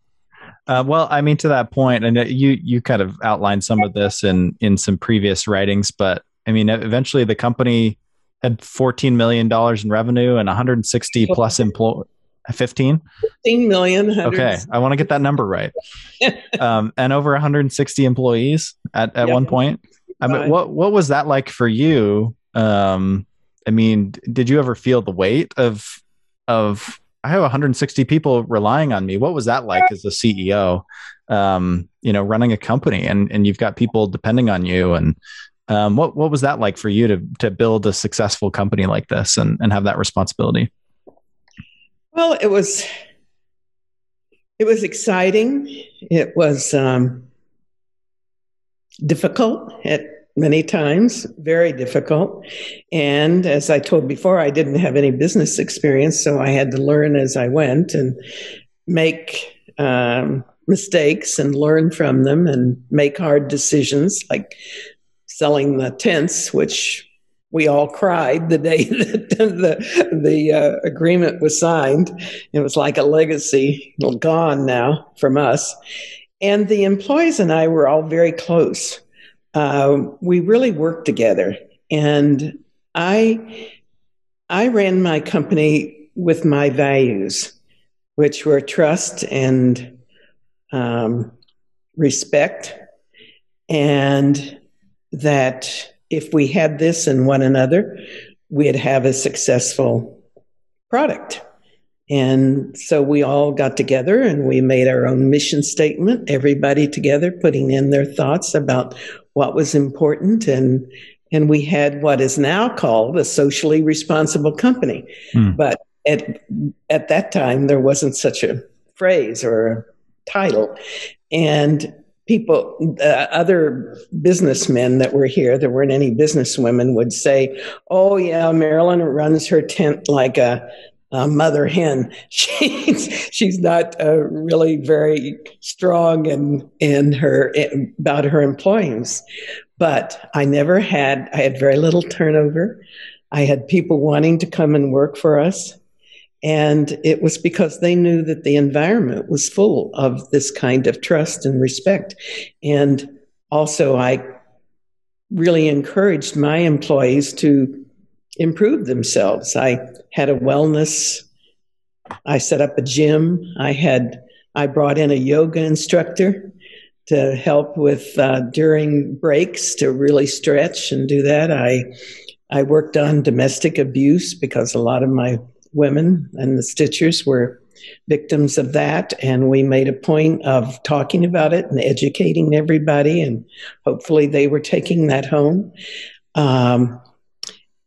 Uh, well, I mean, to that point, and you you kind of outlined some of this in in some previous writings, but I mean, eventually the company had fourteen million dollars in revenue and 160 plus employees. 15 15 million okay i want to get that number right [laughs] um, and over 160 employees at, at yep. one point i mean what what was that like for you um, i mean did you ever feel the weight of of i have 160 people relying on me. What was that like as a ceo um, you know running a company? And and you've got people depending on you. And um, what what was that like for you to to build a successful company like this and and have that responsibility? Well, it was it was exciting. It was um, difficult. At many times, very difficult. And as I told before, I didn't have any business experience, so I had to learn as I went and make um, mistakes and learn from them and make hard decisions, like selling the tents, which we all cried the day [laughs] that the the uh, agreement was signed. It was like a legacy gone now from us. And the employees and I were all very close. Uh, we really worked together, and I I ran my company with my values, which were trust and um, respect, and that if we had this in one another, we'd have a successful product. And so we all got together and we made our own mission statement, everybody together putting in their thoughts about what was important and and we had what is now called a socially responsible company. Mm. But at at that time there wasn't such a phrase or a title. And people, uh, other businessmen that were here, there weren't any businesswomen, would say, "Oh yeah, Marilyn runs her tent like a, a mother hen. [laughs] She's she's not uh, really very strong in in her in, about her employees." But I never had. I had very little turnover. I had people wanting to come and work for us. And it was because they knew that the environment was full of this kind of trust and respect. And also, I really encouraged my employees to improve themselves. I had a wellness, I set up a gym, I had I brought in a yoga instructor to help with uh, during breaks to really stretch and do that. I I worked on domestic abuse because a lot of my women and the Stitchers were victims of that. And we made a point of talking about it and educating everybody. And hopefully they were taking that home. Um,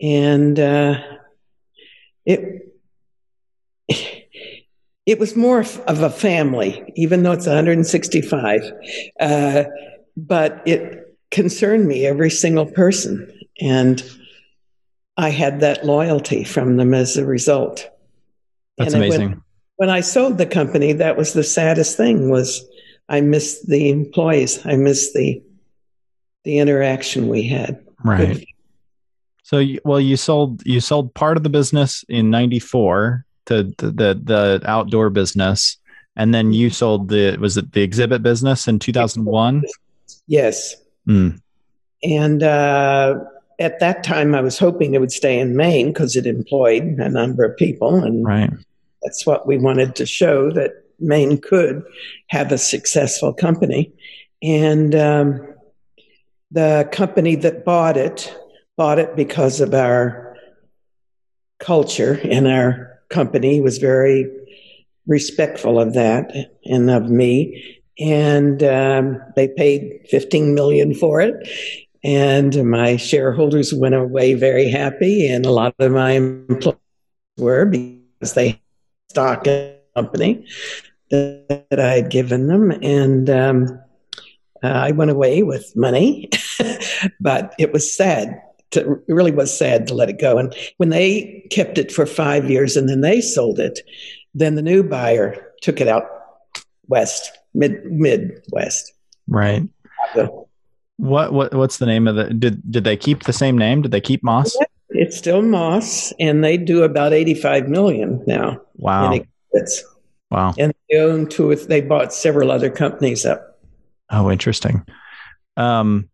and uh, it, it was more of a family, even though it's 165. Uh, but it concerned me, every single person. And I had that loyalty from them as a result. That's and amazing. When, when I sold the company, that was the saddest thing was I missed the employees. I missed the the interaction we had. Right. Good. So, well, you sold you sold part of the business in '94 to the, the the outdoor business, and then you sold the was it the exhibit business in 2001? Yes. Mm. And uh, at that time, I was hoping it would stay in Maine because it employed a number of people, and right. that's what we wanted to show that Maine could have a successful company. And um, the company that bought it bought it because of our culture, and our company was very respectful of that and of me. And um, they paid 15 million for it and my shareholders went away very happy, and a lot of my employees were because they stock in the company that, that I had given them. And um, uh, I went away with money, [laughs] but it was sad. To, it really was sad to let it go. And when they kept it for five years and then they sold it, then the new buyer took it out west, mid Midwest. Right. What what what's the name of the did did they keep the same name? Did they keep Moss? It's still Moss, and they do about eighty five million now. Wow. Wow. And they own two. They bought several other companies up. Oh, interesting. Um,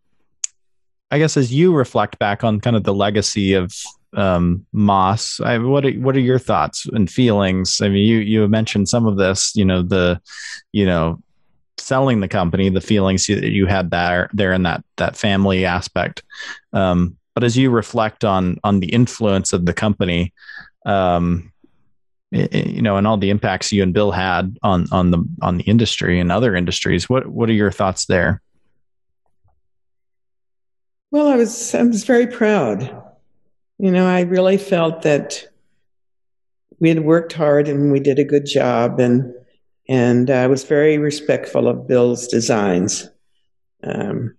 I guess as you reflect back on kind of the legacy of um, Moss, I, what are, what are your thoughts and feelings? I mean, you you mentioned some of this. You know the, you know, selling the company, the feelings that you had there there in that that family aspect. Um, but as you reflect on on the influence of the company, um, you know, and all the impacts you and Bill had on on the on the industry and other industries, what what are your thoughts there? Well, I was I was very proud. You know, I really felt that we had worked hard and we did a good job, and and I was very respectful of Bill's designs. Um,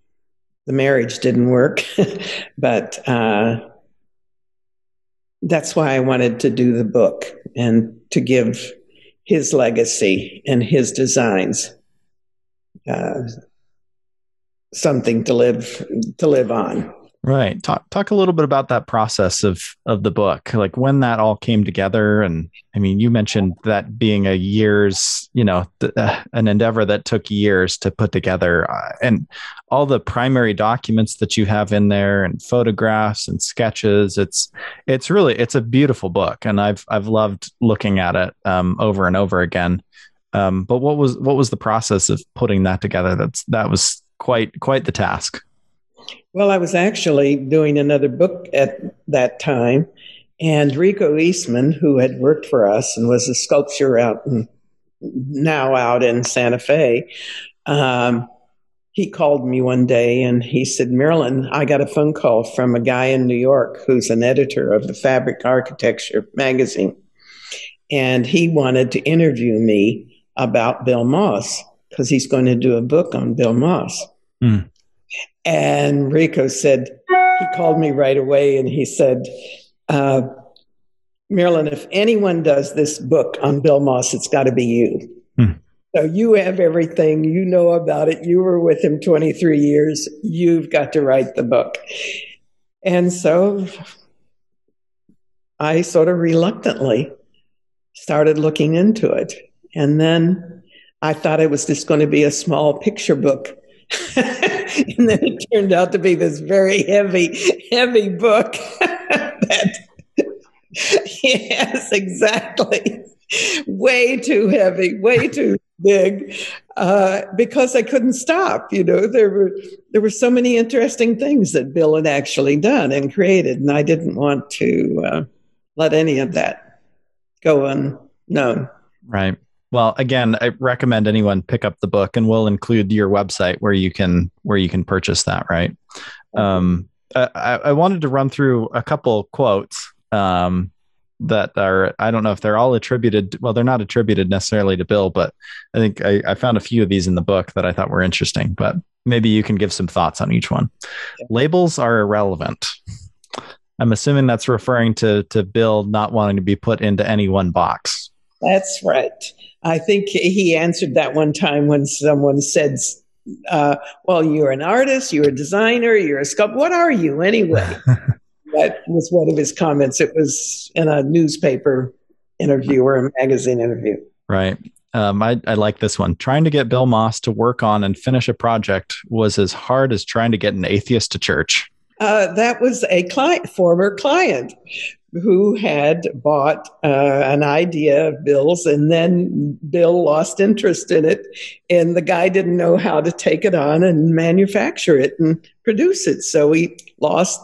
the marriage didn't work, [laughs] but uh, that's why I wanted to do the book and to give his legacy and his designs uh, something to live to live on. Right. Talk talk a little bit about that process of of the book, like when that all came together. And I mean, you mentioned that being a years, you know, th- uh, an endeavor that took years to put together, uh, and all the primary documents that you have in there, and photographs and sketches. It's it's really it's a beautiful book, and I've I've loved looking at it um, over and over again. Um, but what was what was the process of putting that together? That's that was quite quite the task. Well, I was actually doing another book at that time, and Rico Eastman, who had worked for us and was a sculptor out in, now out in Santa Fe, um, he called me one day and he said, Marilyn, I got a phone call from a guy in New York who's an editor of the Fabric Architecture magazine. And he wanted to interview me about Bill Moss because he's going to do a book on Bill Moss. Mm. And Rico said, he called me right away and he said, uh, Marilyn, if anyone does this book on Bill Moss, it's got to be you. Hmm. So you have everything, you know about it. You were with him 23 years. You've got to write the book. And so I sort of reluctantly started looking into it. And then I thought it was just going to be a small picture book. [laughs] and then it turned out to be this very heavy, heavy book [laughs] that, yes, exactly. Way too heavy, way too big, uh, because I couldn't stop. You know, there were there were so many interesting things that Bill had actually done and created, and I didn't want to uh, let any of that go unknown. Right. Well, again, I recommend anyone pick up the book, and we'll include your website where you can where you can purchase that. Right. Um, I, I wanted to run through a couple quotes um, that are I don't know if they're all attributed. Well, they're not attributed necessarily to Bill, but I think I, I found a few of these in the book that I thought were interesting. But maybe you can give some thoughts on each one. Yeah. Labels are irrelevant. I'm assuming that's referring to to Bill not wanting to be put into any one box. That's right. I think he answered that one time when someone said, uh, "Well, you're an artist, you're a designer, you're a sculptor. What are you anyway?" [laughs] that was one of his comments. It was in a newspaper interview or a magazine interview. Right. Um, I, I like this one. Trying to get Bill Moss to work on and finish a project was as hard as trying to get an atheist to church. Uh, that was a client, former client who had bought uh, an idea of Bill's, and then Bill lost interest in it, and the guy didn't know how to take it on and manufacture it and produce it, so he lost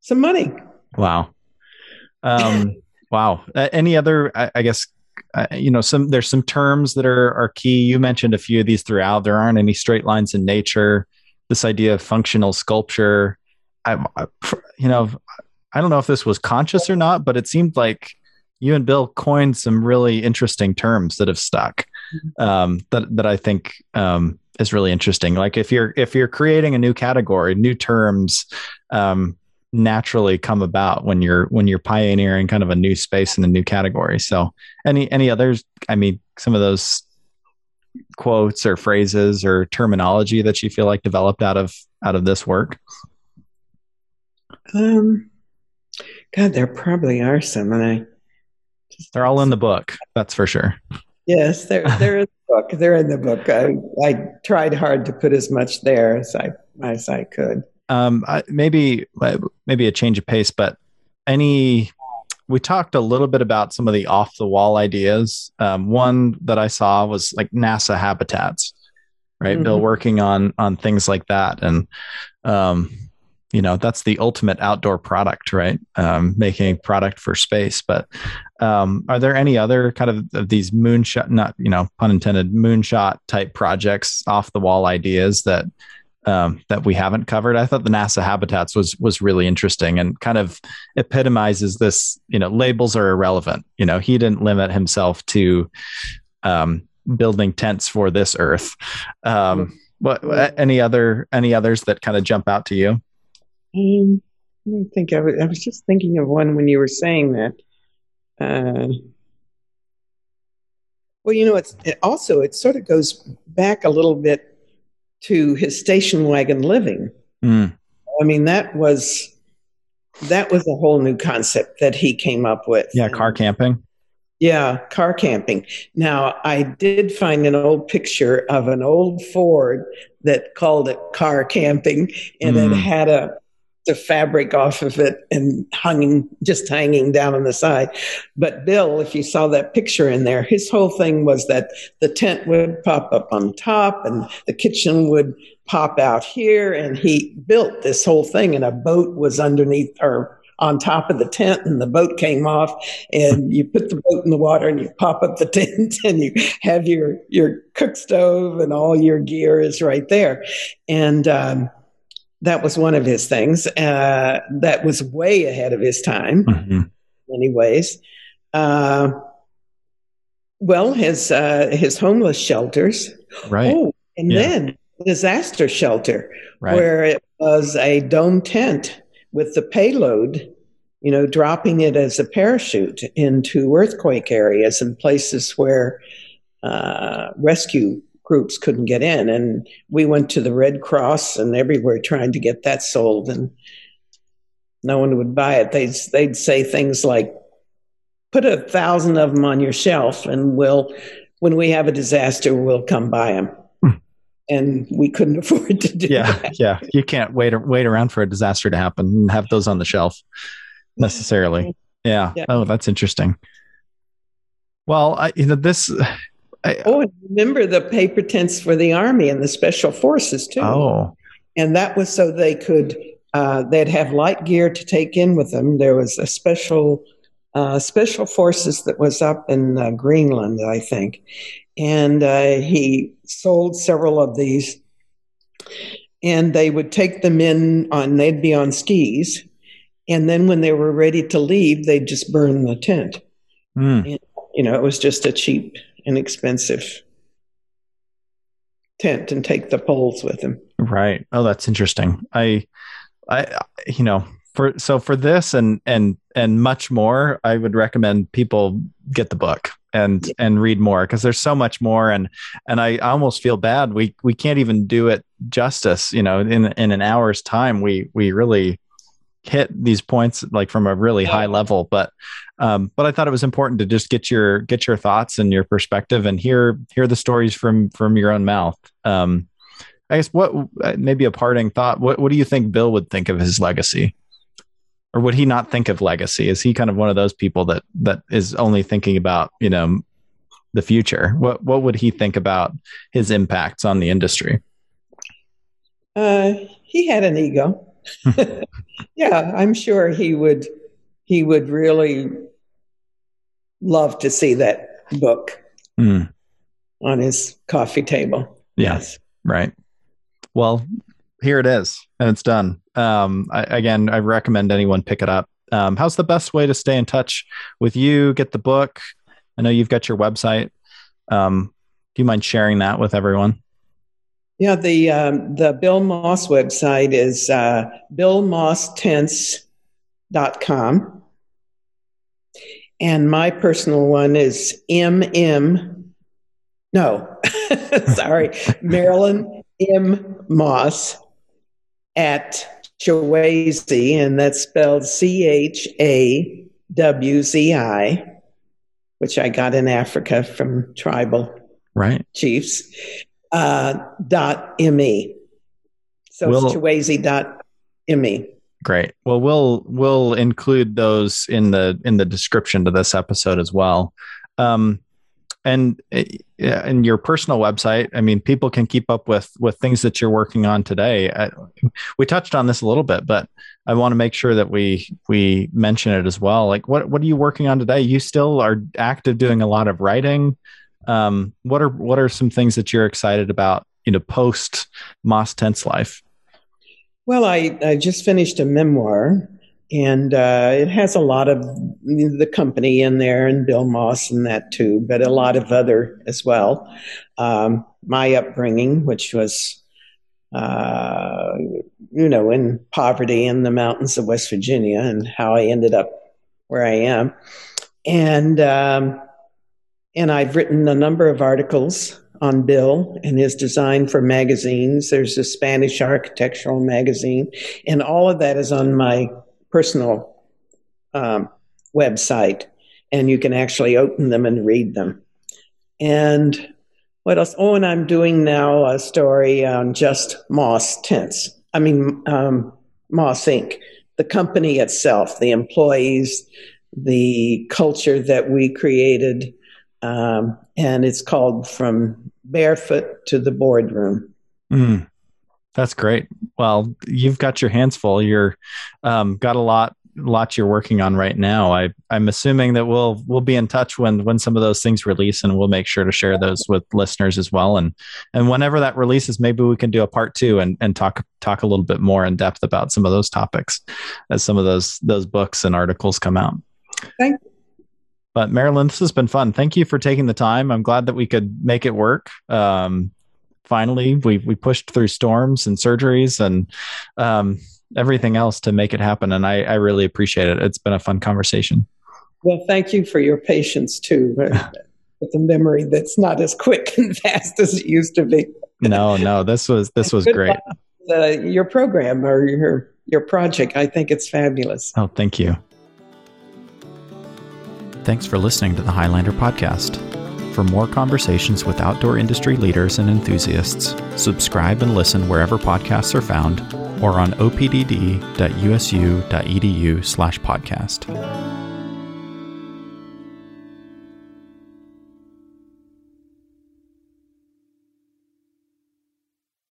some money. Wow. Um, [laughs] wow. Uh, any other? I, I guess uh, you know some. There's some terms that are are key. You mentioned a few of these throughout. There aren't any straight lines in nature. This idea of functional sculpture. I, I you know, I don't know if this was conscious or not, but it seemed like you and Bill coined some really interesting terms that have stuck. Mm-hmm. Um, that that I think um, is really interesting. Like if you're if you're creating a new category, new terms um, naturally come about when you're when you're pioneering kind of a new space in a new category. So any any others? I mean, some of those quotes or phrases or terminology that you feel like developed out of out of this work. Um God, there probably are some, and I. They're all in the book. That's for sure. Yes, they're [laughs] they're in the book. They're in the book. I, I tried hard to put as much there as I as I could. Um, I, maybe maybe a change of pace, but any we talked a little bit about some of the off the wall ideas. Um, one that I saw was like NASA habitats, right? Mm-hmm. Bill working on on things like that, and um, you know that's the ultimate outdoor product right? Um, making product for space but um, are there any other kind of, of these moonshot not you know pun intended moonshot type projects off the wall ideas that um, that we haven't covered? I thought the nasa habitats was was really interesting and kind of epitomizes this you know labels are irrelevant. You know he didn't limit himself to um, building tents for this earth. Um, what any other any others that kind of jump out to you um, I think I was, I was just thinking of one when you were saying that. Uh, well, you know, it's it also it sort of goes back a little bit to his station wagon living. Mm. I mean, that was that was a whole new concept that he came up with. Yeah, car camping. Yeah, car camping. Now, I did find an old picture of an old Ford that called it car camping, and mm. it had a the fabric off of it and hanging just hanging down on the side. But Bill, if you saw that picture in there, his whole thing was that the tent would pop up on top and the kitchen would pop out here. And he built this whole thing and a boat was underneath or on top of the tent and the boat came off. And you put the boat in the water and you pop up the [laughs] tent and you have your your cook stove and all your gear is right there. And um, that was one of his things uh, that was way ahead of his time mm-hmm. in many ways. Uh, well, his uh, his homeless shelters, right? Oh, and yeah. then disaster shelter, right. where it was a dome tent with the payload, you know, dropping it as a parachute into earthquake areas and places where uh, rescue groups couldn't get in. And we went to the Red Cross and everywhere trying to get that sold, and no one would buy it. They'd, they'd say things like, put a thousand of them on your shelf, and we'll, when we have a disaster, we'll come buy them. Hmm. And we couldn't [laughs] afford to do yeah, that. Yeah, you can't wait wait around for a disaster to happen and have those on the shelf necessarily. Yeah. yeah. Oh, that's interesting. Well, I, you know, this I, oh, and remember the paper tents for the army and the special forces too. Oh, and that was so they could uh, they'd have light gear to take in with them. There was a special uh, special forces that was up in uh, Greenland, I think, and uh, he sold several of these. And they would take them in on. They'd be on skis, and then when they were ready to leave, they'd just burn the tent. Mm. And, you know, it was just a cheap inexpensive tent and take the poles with him. Right. Oh, that's interesting. I, I, you know, for so for this and and and much more, I would recommend people get the book and yeah. and read more because there's so much more and and I almost feel bad we we can't even do it justice. You know, in in an hour's time, we we really hit these points like from a really high level but um, but i thought it was important to just get your get your thoughts and your perspective and hear hear the stories from from your own mouth. Um, i guess what uh, maybe a parting thought what, what do you think bill would think of his legacy? Or would he not think of legacy? Is he kind of one of those people that that is only thinking about you know the future? What what would he think about his impacts on the industry? Uh, he had an ego. [laughs] [laughs] Yeah, I'm sure he would he would really love to see that book mm. on his coffee table. Yes. Right. Well, here it is, and it's done. Um, I, again, I recommend anyone pick it up. Um, how's the best way to stay in touch with you? Get the book. I know you've got your website. Um, do you mind sharing that with everyone? Yeah, the um, the Bill Moss website is uh, billmosstents.com. And my personal one is MM, no, [laughs] sorry, Marilyn M. Moss at Chawzi, and that's spelled C H A W Z I which I got in Africa from tribal right chiefs, uh, dot me. So we'll, it's Chawzi dot me. Great. Well, we'll we'll include those in the in the description to this episode as well. Um, and in your personal website, I mean, people can keep up with with things that you're working on today. I, we touched on this a little bit, but I want to make sure that we we mention it as well. Like, what what are you working on today? You still are active, doing a lot of writing. Um, what are what are some things that you're excited about? You know, post Moss Tents life. Well, I, I just finished a memoir, and uh, it has a lot of the company in there and Bill Moss and that too, but a lot of other as well. Um, my upbringing, which was, uh, you know, in poverty in the mountains of West Virginia, and how I ended up where I am, and um, and I've written a number of articles on Bill and his design for magazines. There's a Spanish architectural magazine, and all of that is on my personal um, website, and you can actually open them and read them. And what else? Oh, and I'm doing now a story on just Moss Tents. I mean, um, Moss Inc., the company itself, the employees, the culture that we created um, and it's called From Barefoot to the Boardroom. Mm, that's great. Well, you've got your hands full. You're um, got a lot lot you're working on right now. I I'm assuming that we'll we'll be in touch when when some of those things release, and we'll make sure to share those with listeners as well. And and whenever that releases, maybe we can do a part two and and talk talk a little bit more in depth about some of those topics as some of those those books and articles come out. Thank but Marilyn, this has been fun. Thank you for taking the time. I'm glad that we could make it work. Um, finally, we we pushed through storms and surgeries and um, everything else to make it happen, and I, I really appreciate it. It's been a fun conversation. Well, thank you for your patience too, [laughs] with a memory that's not as quick [laughs] and fast as it used to be. no, no, this was this was great. Uh, your program or your your project, I think it's fabulous. Oh, thank you. Thanks for listening to the Highlander podcast. For more conversations with outdoor industry leaders and enthusiasts, subscribe and listen wherever podcasts are found or on opdd.usu.edu/podcast.